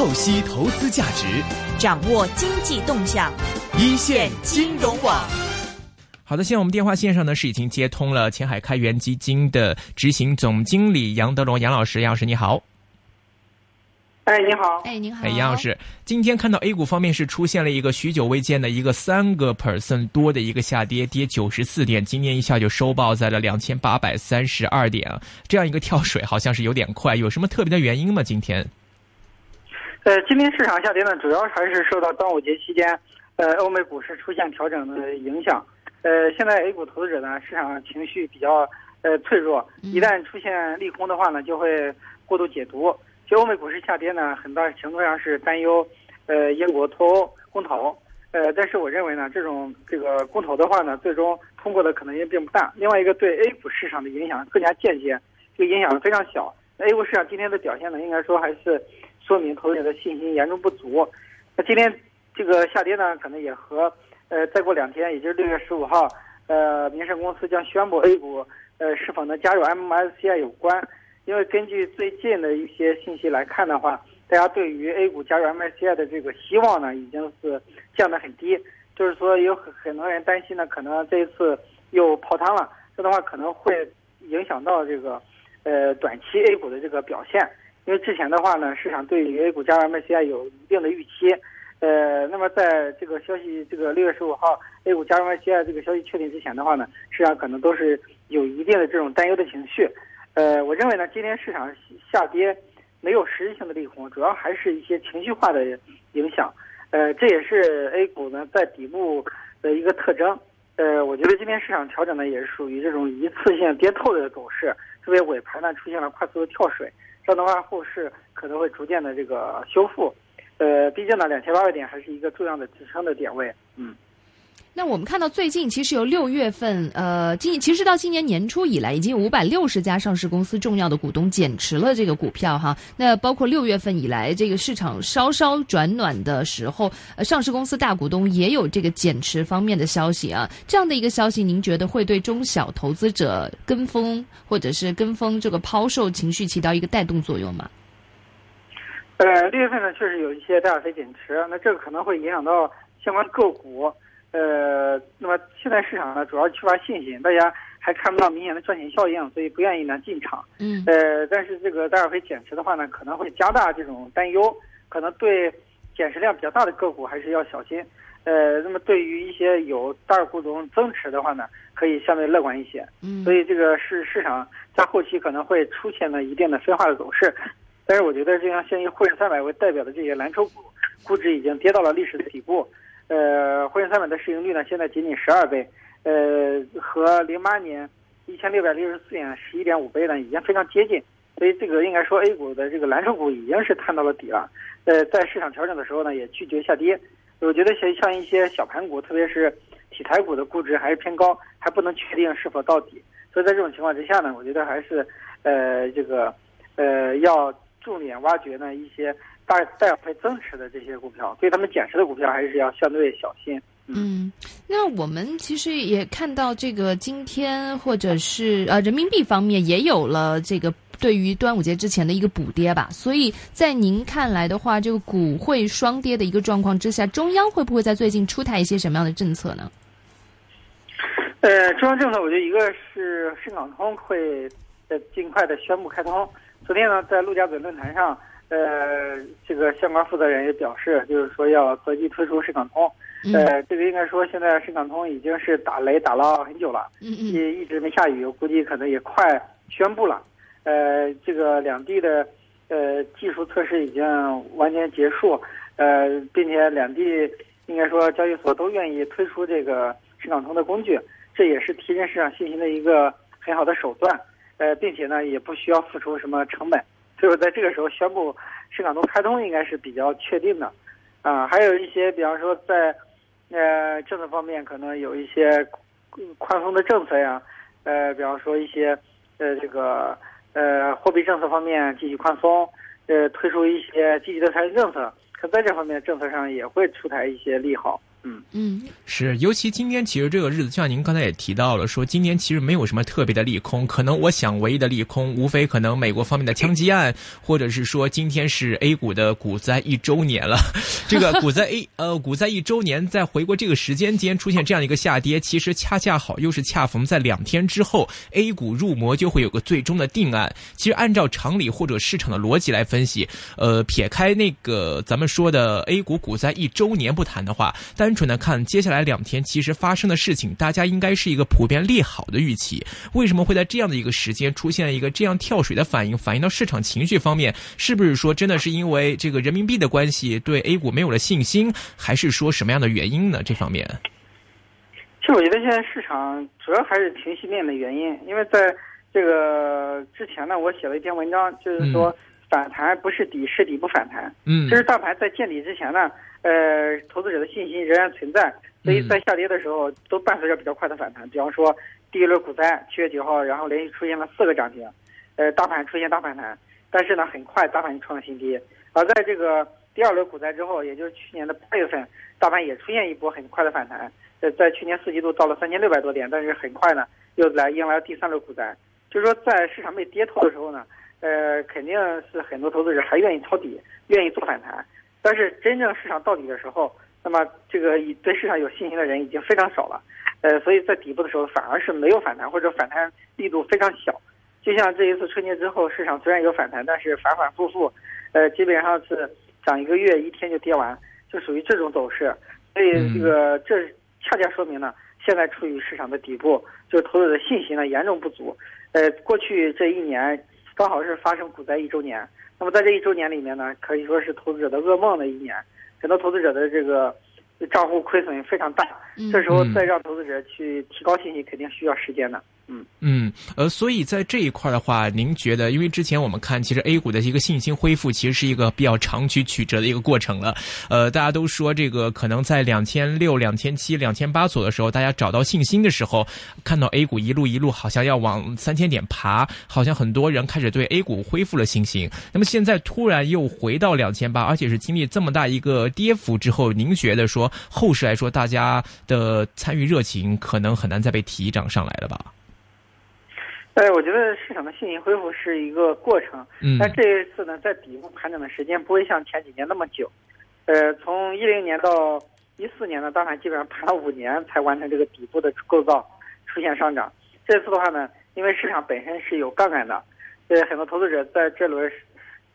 透析投资价值，掌握经济动向，一线金融网。好的，现在我们电话线上呢是已经接通了前海开源基金的执行总经理杨德龙杨老师，杨老师你好。哎，你好。哎，你好。哎，杨老师，今天看到 A 股方面是出现了一个许久未见的一个三个 percent 多的一个下跌，跌九十四点，今天一下就收报在了两千八百三十二点啊，这样一个跳水好像是有点快，有什么特别的原因吗？今天？呃，今天市场下跌呢，主要还是受到端午节期间，呃，欧美股市出现调整的影响。呃，现在 A 股投资者呢，市场情绪比较呃脆弱，一旦出现利空的话呢，就会过度解读。其实欧美股市下跌呢，很大程度上是担忧，呃，英国脱欧公投，呃，但是我认为呢，这种这个公投的话呢，最终通过的可能性并不大。另外一个对 A 股市场的影响更加间接，这个影响非常小。A 股市场今天的表现呢，应该说还是说明投资者的信心严重不足。那今天这个下跌呢，可能也和呃再过两天，也就是六月十五号，呃，民生公司将宣布 A 股呃是否能加入 MSCI 有关。因为根据最近的一些信息来看的话，大家对于 A 股加入 MSCI 的这个希望呢，已经是降得很低。就是说，有很很多人担心呢，可能这一次又泡汤了，这的话可能会影响到这个呃短期 A 股的这个表现。因为之前的话呢，市场对于 A 股加入 MSCI 有一定的预期。呃，那么在这个消息这个六月十五号 A 股加入 MSCI 这个消息确定之前的话呢，市场可能都是有一定的这种担忧的情绪。呃，我认为呢，今天市场下跌没有实质性的利空，主要还是一些情绪化的影响。呃，这也是 A 股呢在底部的一个特征。呃，我觉得今天市场调整呢也是属于这种一次性跌透的走势，特别尾盘呢出现了快速的跳水，这样的话后市可能会逐渐的这个修复。呃，毕竟呢两千八百点还是一个重要的支撑的点位。嗯。那我们看到最近其实由六月份，呃，今其实到今年年初以来，已经有五百六十家上市公司重要的股东减持了这个股票哈。那包括六月份以来，这个市场稍稍转暖的时候，呃，上市公司大股东也有这个减持方面的消息啊。这样的一个消息，您觉得会对中小投资者跟风或者是跟风这个抛售情绪起到一个带动作用吗？呃，六月份呢，确实有一些大小非减持，那这个可能会影响到相关个股。呃，那么现在市场呢，主要缺乏信心，大家还看不到明显的赚钱效应，所以不愿意呢进场。嗯。呃，但是这个大尔菲减持的话呢，可能会加大这种担忧，可能对减持量比较大的个股还是要小心。呃，那么对于一些有大股东增持的话呢，可以相对乐观一些。嗯。所以这个市市场在后期可能会出现了一定的分化的走势，但是我觉得这样像以沪深三百为代表的这些蓝筹股，估值已经跌到了历史的底部。三百的市盈率呢，现在仅仅十二倍，呃，和零八年一千六百六十四点十一点五倍呢，已经非常接近。所以这个应该说 A 股的这个蓝筹股已经是探到了底了。呃，在市场调整的时候呢，也拒绝下跌。我觉得像像一些小盘股，特别是题材股的估值还是偏高，还不能确定是否到底。所以在这种情况之下呢，我觉得还是呃这个呃要重点挖掘呢一些。大大会增持的这些股票，对他们减持的股票还是要相对小心。嗯，那我们其实也看到这个今天或者是呃人民币方面也有了这个对于端午节之前的一个补跌吧。所以在您看来的话，这个股汇双跌的一个状况之下，中央会不会在最近出台一些什么样的政策呢？呃，中央政策，我觉得一个是深港通会呃尽快的宣布开通。昨天呢，在陆家嘴论坛上。呃，这个相关负责人也表示，就是说要择机推出深港通。呃，这个应该说现在深港通已经是打雷打了很久了，也一直没下雨，我估计可能也快宣布了。呃，这个两地的呃技术测试已经完全结束，呃，并且两地应该说交易所都愿意推出这个深港通的工具，这也是提振市场信心的一个很好的手段。呃，并且呢，也不需要付出什么成本。所以说，在这个时候宣布深港通开通应该是比较确定的，啊，还有一些，比方说在呃政策方面可能有一些宽松的政策呀，呃，比方说一些呃这个呃货币政策方面继续宽松，呃推出一些积极的财政政策，可在这方面政策上也会出台一些利好。嗯。嗯，是，尤其今天其实这个日子，就像您刚才也提到了，说今年其实没有什么特别的利空，可能我想唯一的利空，无非可能美国方面的枪击案，或者是说今天是 A 股的股灾一周年了，这个股灾 A 呃股灾一周年，在回国这个时间间出现这样一个下跌，其实恰恰好又是恰逢在两天之后，A 股入魔就会有个最终的定案。其实按照常理或者市场的逻辑来分析，呃，撇开那个咱们说的 A 股股灾一周年不谈的话，单纯的看接下来两天其实发生的事情，大家应该是一个普遍利好的预期。为什么会在这样的一个时间出现一个这样跳水的反应？反映到市场情绪方面，是不是说真的是因为这个人民币的关系对 A 股没有了信心，还是说什么样的原因呢？这方面，其实我觉得现在市场主要还是情绪面的原因，因为在这个之前呢，我写了一篇文章，就是说反弹不是底，是底不反弹。嗯其实大盘在见底之前呢，呃，投资者的信心仍然存在，所以在下跌的时候都伴随着比较快的反弹。比方说第一轮股灾，七月九号，然后连续出现了四个涨停，呃，大盘出现大反弹，但是呢，很快大盘就创了新低。而在这个第二轮股灾之后，也就是去年的八月份，大盘也出现一波很快的反弹，呃，在去年四季度到了三千六百多点，但是很快呢，又来迎来了第三轮股灾。就是说，在市场被跌透的时候呢，呃，肯定是很多投资者还愿意抄底，愿意做反弹。但是真正市场到底的时候，那么这个以对市场有信心的人已经非常少了，呃，所以在底部的时候反而是没有反弹，或者反弹力度非常小。就像这一次春节之后，市场虽然有反弹，但是反反复复，呃，基本上是涨一个月一天就跌完，就属于这种走势。所以这个这恰恰说明呢，现在处于市场的底部，就是投资者的信心呢严重不足。呃，过去这一年刚好是发生股灾一周年，那么在这一周年里面呢，可以说是投资者的噩梦的一年，很多投资者的这个账户亏损非常大，这时候再让投资者去提高信心，肯定需要时间的。嗯嗯，呃，所以在这一块的话，您觉得，因为之前我们看，其实 A 股的一个信心恢复，其实是一个比较长曲曲折的一个过程了。呃，大家都说这个可能在两千六、两千七、两千八左右的时候，大家找到信心的时候，看到 A 股一路一路好像要往三千点爬，好像很多人开始对 A 股恢复了信心。那么现在突然又回到两千八，而且是经历这么大一个跌幅之后，您觉得说后市来说，大家的参与热情可能很难再被提涨上来了吧？呃，我觉得市场的信心恢复是一个过程，嗯，但这一次呢，在底部盘整的时间不会像前几年那么久，呃，从一零年到一四年呢，大盘基本上盘了五年才完成这个底部的构造，出现上涨。这次的话呢，因为市场本身是有杠杆的，呃，很多投资者在这轮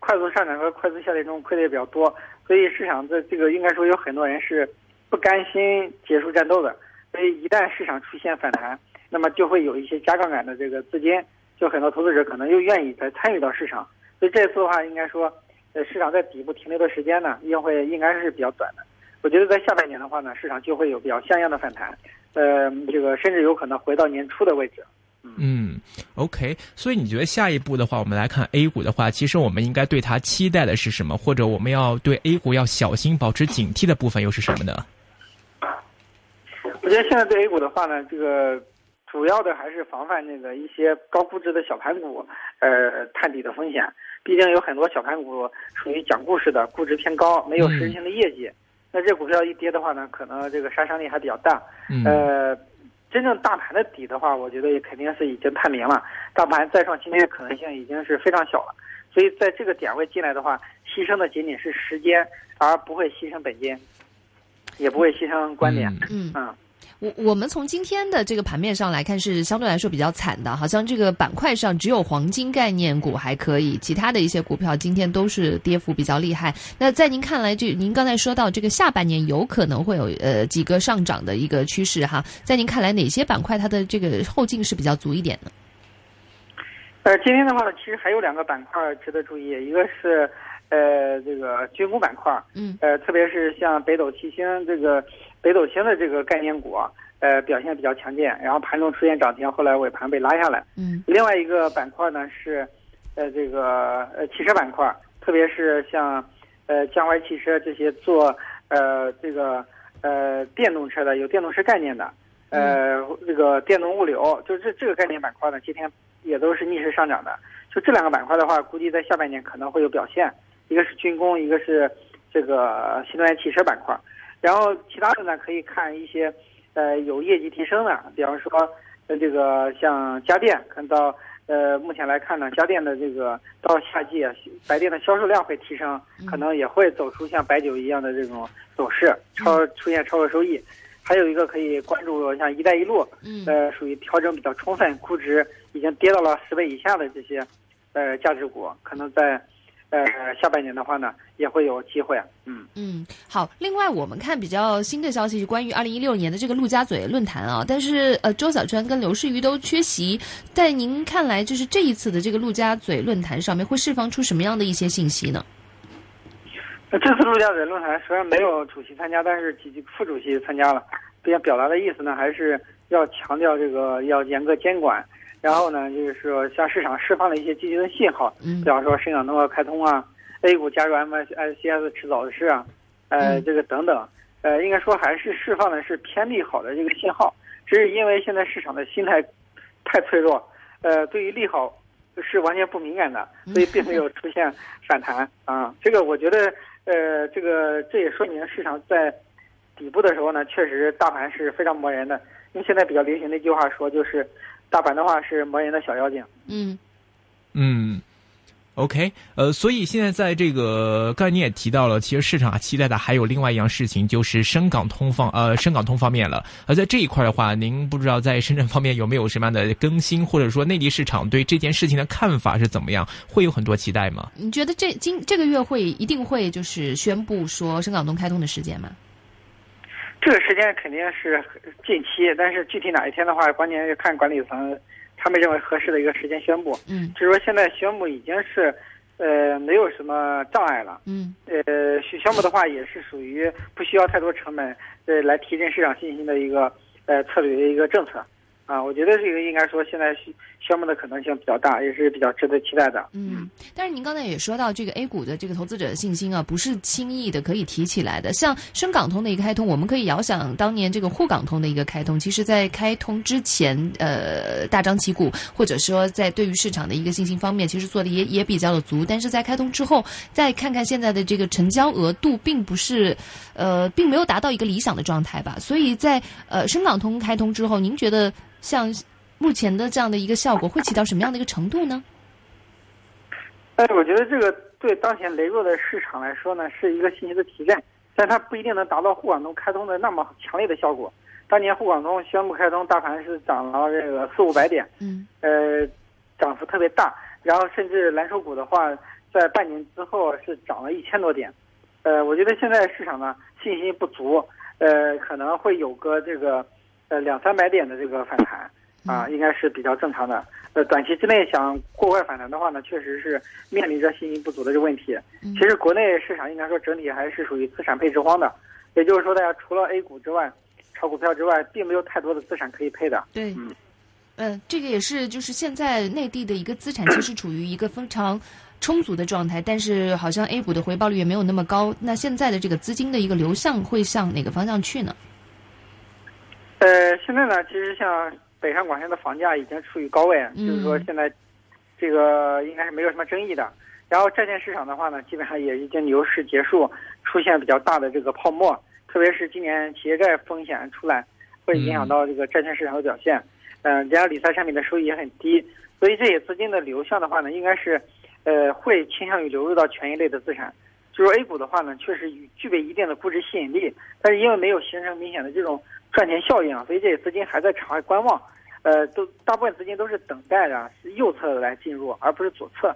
快速上涨和快速下跌中亏的也比较多，所以市场的这个应该说有很多人是不甘心结束战斗的，所以一旦市场出现反弹。那么就会有一些加杠杆的这个资金，就很多投资者可能又愿意再参与到市场，所以这次的话，应该说，呃，市场在底部停留的时间呢，应会应该是比较短的。我觉得在下半年的话呢，市场就会有比较像样的反弹，呃，这个甚至有可能回到年初的位置。嗯，OK，所以你觉得下一步的话，我们来看 A 股的话，其实我们应该对它期待的是什么，或者我们要对 A 股要小心、保持警惕的部分又是什么呢？我觉得现在对 A 股的话呢，这个。主要的还是防范那个一些高估值的小盘股，呃，探底的风险。毕竟有很多小盘股属于讲故事的，估值偏高，没有实质性的业绩。那这股票一跌的话呢，可能这个杀伤力还比较大。呃，真正大盘的底的话，我觉得也肯定是已经探明了，大盘再创新低的可能性已经是非常小了。所以在这个点位进来的话，牺牲的仅仅是时间，而不会牺牲本金，也不会牺牲观点。嗯嗯。我我们从今天的这个盘面上来看，是相对来说比较惨的，好像这个板块上只有黄金概念股还可以，其他的一些股票今天都是跌幅比较厉害。那在您看来，就您刚才说到这个下半年有可能会有呃几个上涨的一个趋势哈，在您看来哪些板块它的这个后劲是比较足一点的？呃，今天的话呢，其实还有两个板块值得注意，一个是呃这个军工板块，嗯，呃特别是像北斗七星这个。北斗星的这个概念股，呃，表现比较强健，然后盘中出现涨停，后来尾盘被拉下来。嗯。另外一个板块呢是，呃，这个呃汽车板块，特别是像，呃江淮汽车这些做呃这个呃电动车的，有电动车概念的，呃这个电动物流，就这这个概念板块呢，今天也都是逆势上涨的。就这两个板块的话，估计在下半年可能会有表现。一个是军工，一个是这个新能源汽车板块。然后其他的呢，可以看一些呃有业绩提升的，比方说呃这个像家电，看到呃目前来看呢，家电的这个到夏季啊，白电的销售量会提升，可能也会走出像白酒一样的这种走势，超出现超额收益。还有一个可以关注像“一带一路”，嗯呃，属于调整比较充分，估值已经跌到了十倍以下的这些，呃，价值股，可能在，呃，下半年的话呢，也会有机会。嗯嗯，好。另外，我们看比较新的消息是关于二零一六年的这个陆家嘴论坛啊，但是呃，周小川跟刘士余都缺席。在您看来，就是这一次的这个陆家嘴论坛上面会释放出什么样的一些信息呢？那这次陆家嘴论坛虽然没有主席参加，但是几几副主席参加了，并且表达的意思呢，还是要强调这个要严格监管，然后呢，就是说向市场释放了一些积极的信号，嗯比方说深港通要开通啊，A 股加入 MSCS 迟早的事啊，呃，嗯这个等等，呃，应该说还是释放的是偏利好的这个信号，只是因为现在市场的心态太脆弱，呃，对于利好是完全不敏感的，所以并没有出现反弹啊。这个我觉得，呃，这个这也说明市场在底部的时候呢，确实大盘是非常磨人的。因为现在比较流行的一句话说，就是大盘的话是磨人的小妖精。嗯嗯，OK，呃，所以现在在这个，刚才你也提到了，其实市场啊期待的还有另外一样事情，就是深港通方呃深港通方面了。而在这一块的话，您不知道在深圳方面有没有什么样的更新，或者说内地市场对这件事情的看法是怎么样？会有很多期待吗？你觉得这今这个月会一定会就是宣布说深港通开通的时间吗？这个时间肯定是近期，但是具体哪一天的话，关键是看管理层他们认为合适的一个时间宣布。嗯就是说现在宣布已经是，呃，没有什么障碍了。嗯呃，宣宣布的话也是属于不需要太多成本，呃，来提振市场信心的一个呃策略的一个政策。啊，我觉得这个应该说现在宣宣布的可能性比较大，也是比较值得期待的。嗯，但是您刚才也说到这个 A 股的这个投资者的信心啊，不是轻易的可以提起来的。像深港通的一个开通，我们可以遥想当年这个沪港通的一个开通，其实在开通之前，呃，大张旗鼓，或者说在对于市场的一个信心方面，其实做的也也比较的足。但是在开通之后，再看看现在的这个成交额度，并不是，呃，并没有达到一个理想的状态吧。所以在呃深港通开通之后，您觉得像目前的这样的一个效果会起到什么样的一个程度呢？但是我觉得这个对当前羸弱的市场来说呢，是一个信息的提振，但它不一定能达到沪港通开通的那么强烈的效果。当年沪港通宣布开通，大盘是涨了这个四五百点，嗯呃，涨幅特别大。然后甚至蓝筹股的话，在半年之后是涨了一千多点。呃，我觉得现在市场呢信心不足，呃，可能会有个这个呃两三百点的这个反弹啊，应该是比较正常的。呃，短期之内想过快反弹的话呢，确实是面临着信心不足的这个问题。嗯其实国内市场应该说整体还是属于资产配置荒的，也就是说，大家除了 A 股之外，炒股票之外，并没有太多的资产可以配的。对，嗯嗯，这个也是，就是现在内地的一个资产其实处于一个非常充足的状态，但是好像 A 股的回报率也没有那么高。那现在的这个资金的一个流向会向哪个方向去呢？呃，现在呢，其实像北上广深的房价已经处于高位，嗯就是说现在这个应该是没有什么争议的。然后债券市场的话呢，基本上也已经牛市结束，出现比较大的这个泡沫，特别是今年企业债风险出来，会影响到这个债券市场的表现。嗯、呃，加上理财产品的收益也很低，所以这些资金的流向的话呢，应该是呃会倾向于流入到权益类的资产。就是 A 股的话呢，确实具备一定的估值吸引力，但是因为没有形成明显的这种赚钱效应啊，所以这些资金还在场外观望。呃，都大部分资金都是等待着，右侧来进入，而不是左侧。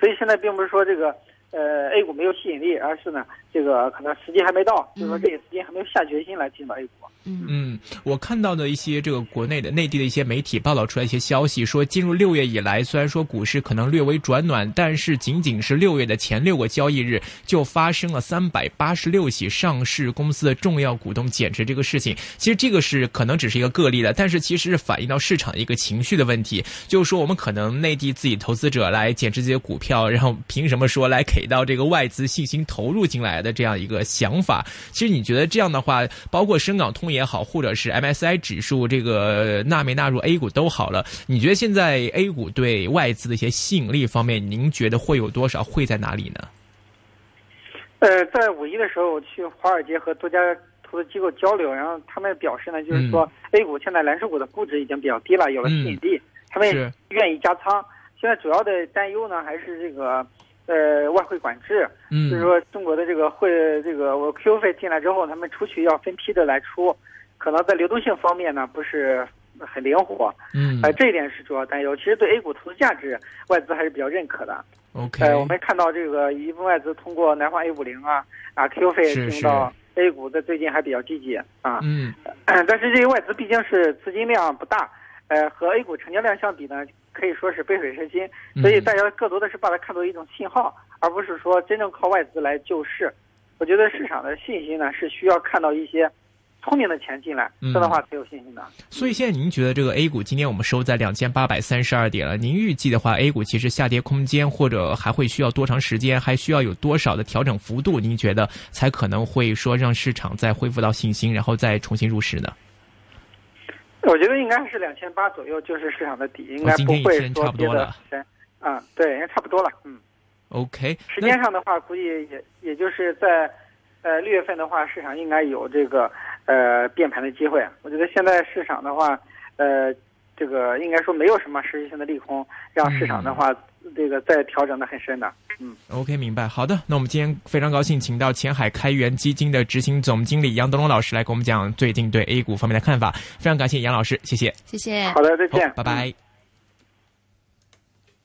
所以现在并不是说这个呃 A 股没有吸引力，而是呢这个可能时机还没到，就是说这个时间还没有下决心来进入 A 股。嗯嗯，我看到的一些这个国内的、内地的一些媒体报道出来一些消息，说进入六月以来，虽然说股市可能略微转暖，但是仅仅是六月的前六个交易日就发生了三百八十六起上市公司的重要股东减持这个事情。其实这个是可能只是一个个例的，但是其实是反映到市场一个情绪的问题，就是说我们可能内地自己投资者来减持这些股票，然后凭什么说来给到这个外资信心投入进来的这样一个想法？其实你觉得这样的话，包括深港通也好，或者是 MSI 指数这个纳没纳入 A 股都好了，你觉得现在 A 股对外资的一些吸引力方面，您觉得会有多少？会在哪里呢？呃，在五一的时候，我去华尔街和多家投资机构交流，然后他们表示呢，就是说 A 股现在蓝筹股的估值已经比较低了，有了吸引力，他们愿意加仓。现在主要的担忧呢，还是这个呃外汇管制，嗯就是说中国的这个汇这个我 Q 费进来之后，他们出去要分批的来出，可能在流动性方面呢不是很灵活。嗯，呃，这一点是主要担忧。其实对 A 股投资价值，外资还是比较认可的。OK，呃，我们看到这个一部分外资通过南方 A 五零啊啊 Q 费进到 A 股，在最近还比较积极啊。嗯，但是这些外资毕竟是资金量不大，呃，和 A 股成交量相比呢，可以说是杯水车薪。所以大家更多的是把它看作一种信号，而不是说真正靠外资来救市。我觉得市场的信心呢，是需要看到一些。聪明的钱进来，这样的话才有信心的。所以现在您觉得这个 A 股今天我们收在两千八百三十二点了，您预计的话，A 股其实下跌空间或者还会需要多长时间，还需要有多少的调整幅度？您觉得才可能会说让市场再恢复到信心，然后再重新入市呢？我觉得应该是两千八左右就是市场的底，应该不会说跌的深。啊，对，应该差不多了。嗯，OK。时间上的话，估计也也就是在呃六月份的话，市场应该有这个。呃，变盘的机会，我觉得现在市场的话，呃，这个应该说没有什么实质性的利空，让市场的话，这个再调整的很深的。嗯，OK，明白。好的，那我们今天非常高兴，请到前海开源基金的执行总经理杨德龙老师来给我们讲最近对 A 股方面的看法。非常感谢杨老师，谢谢，谢谢。好的，再见，拜拜。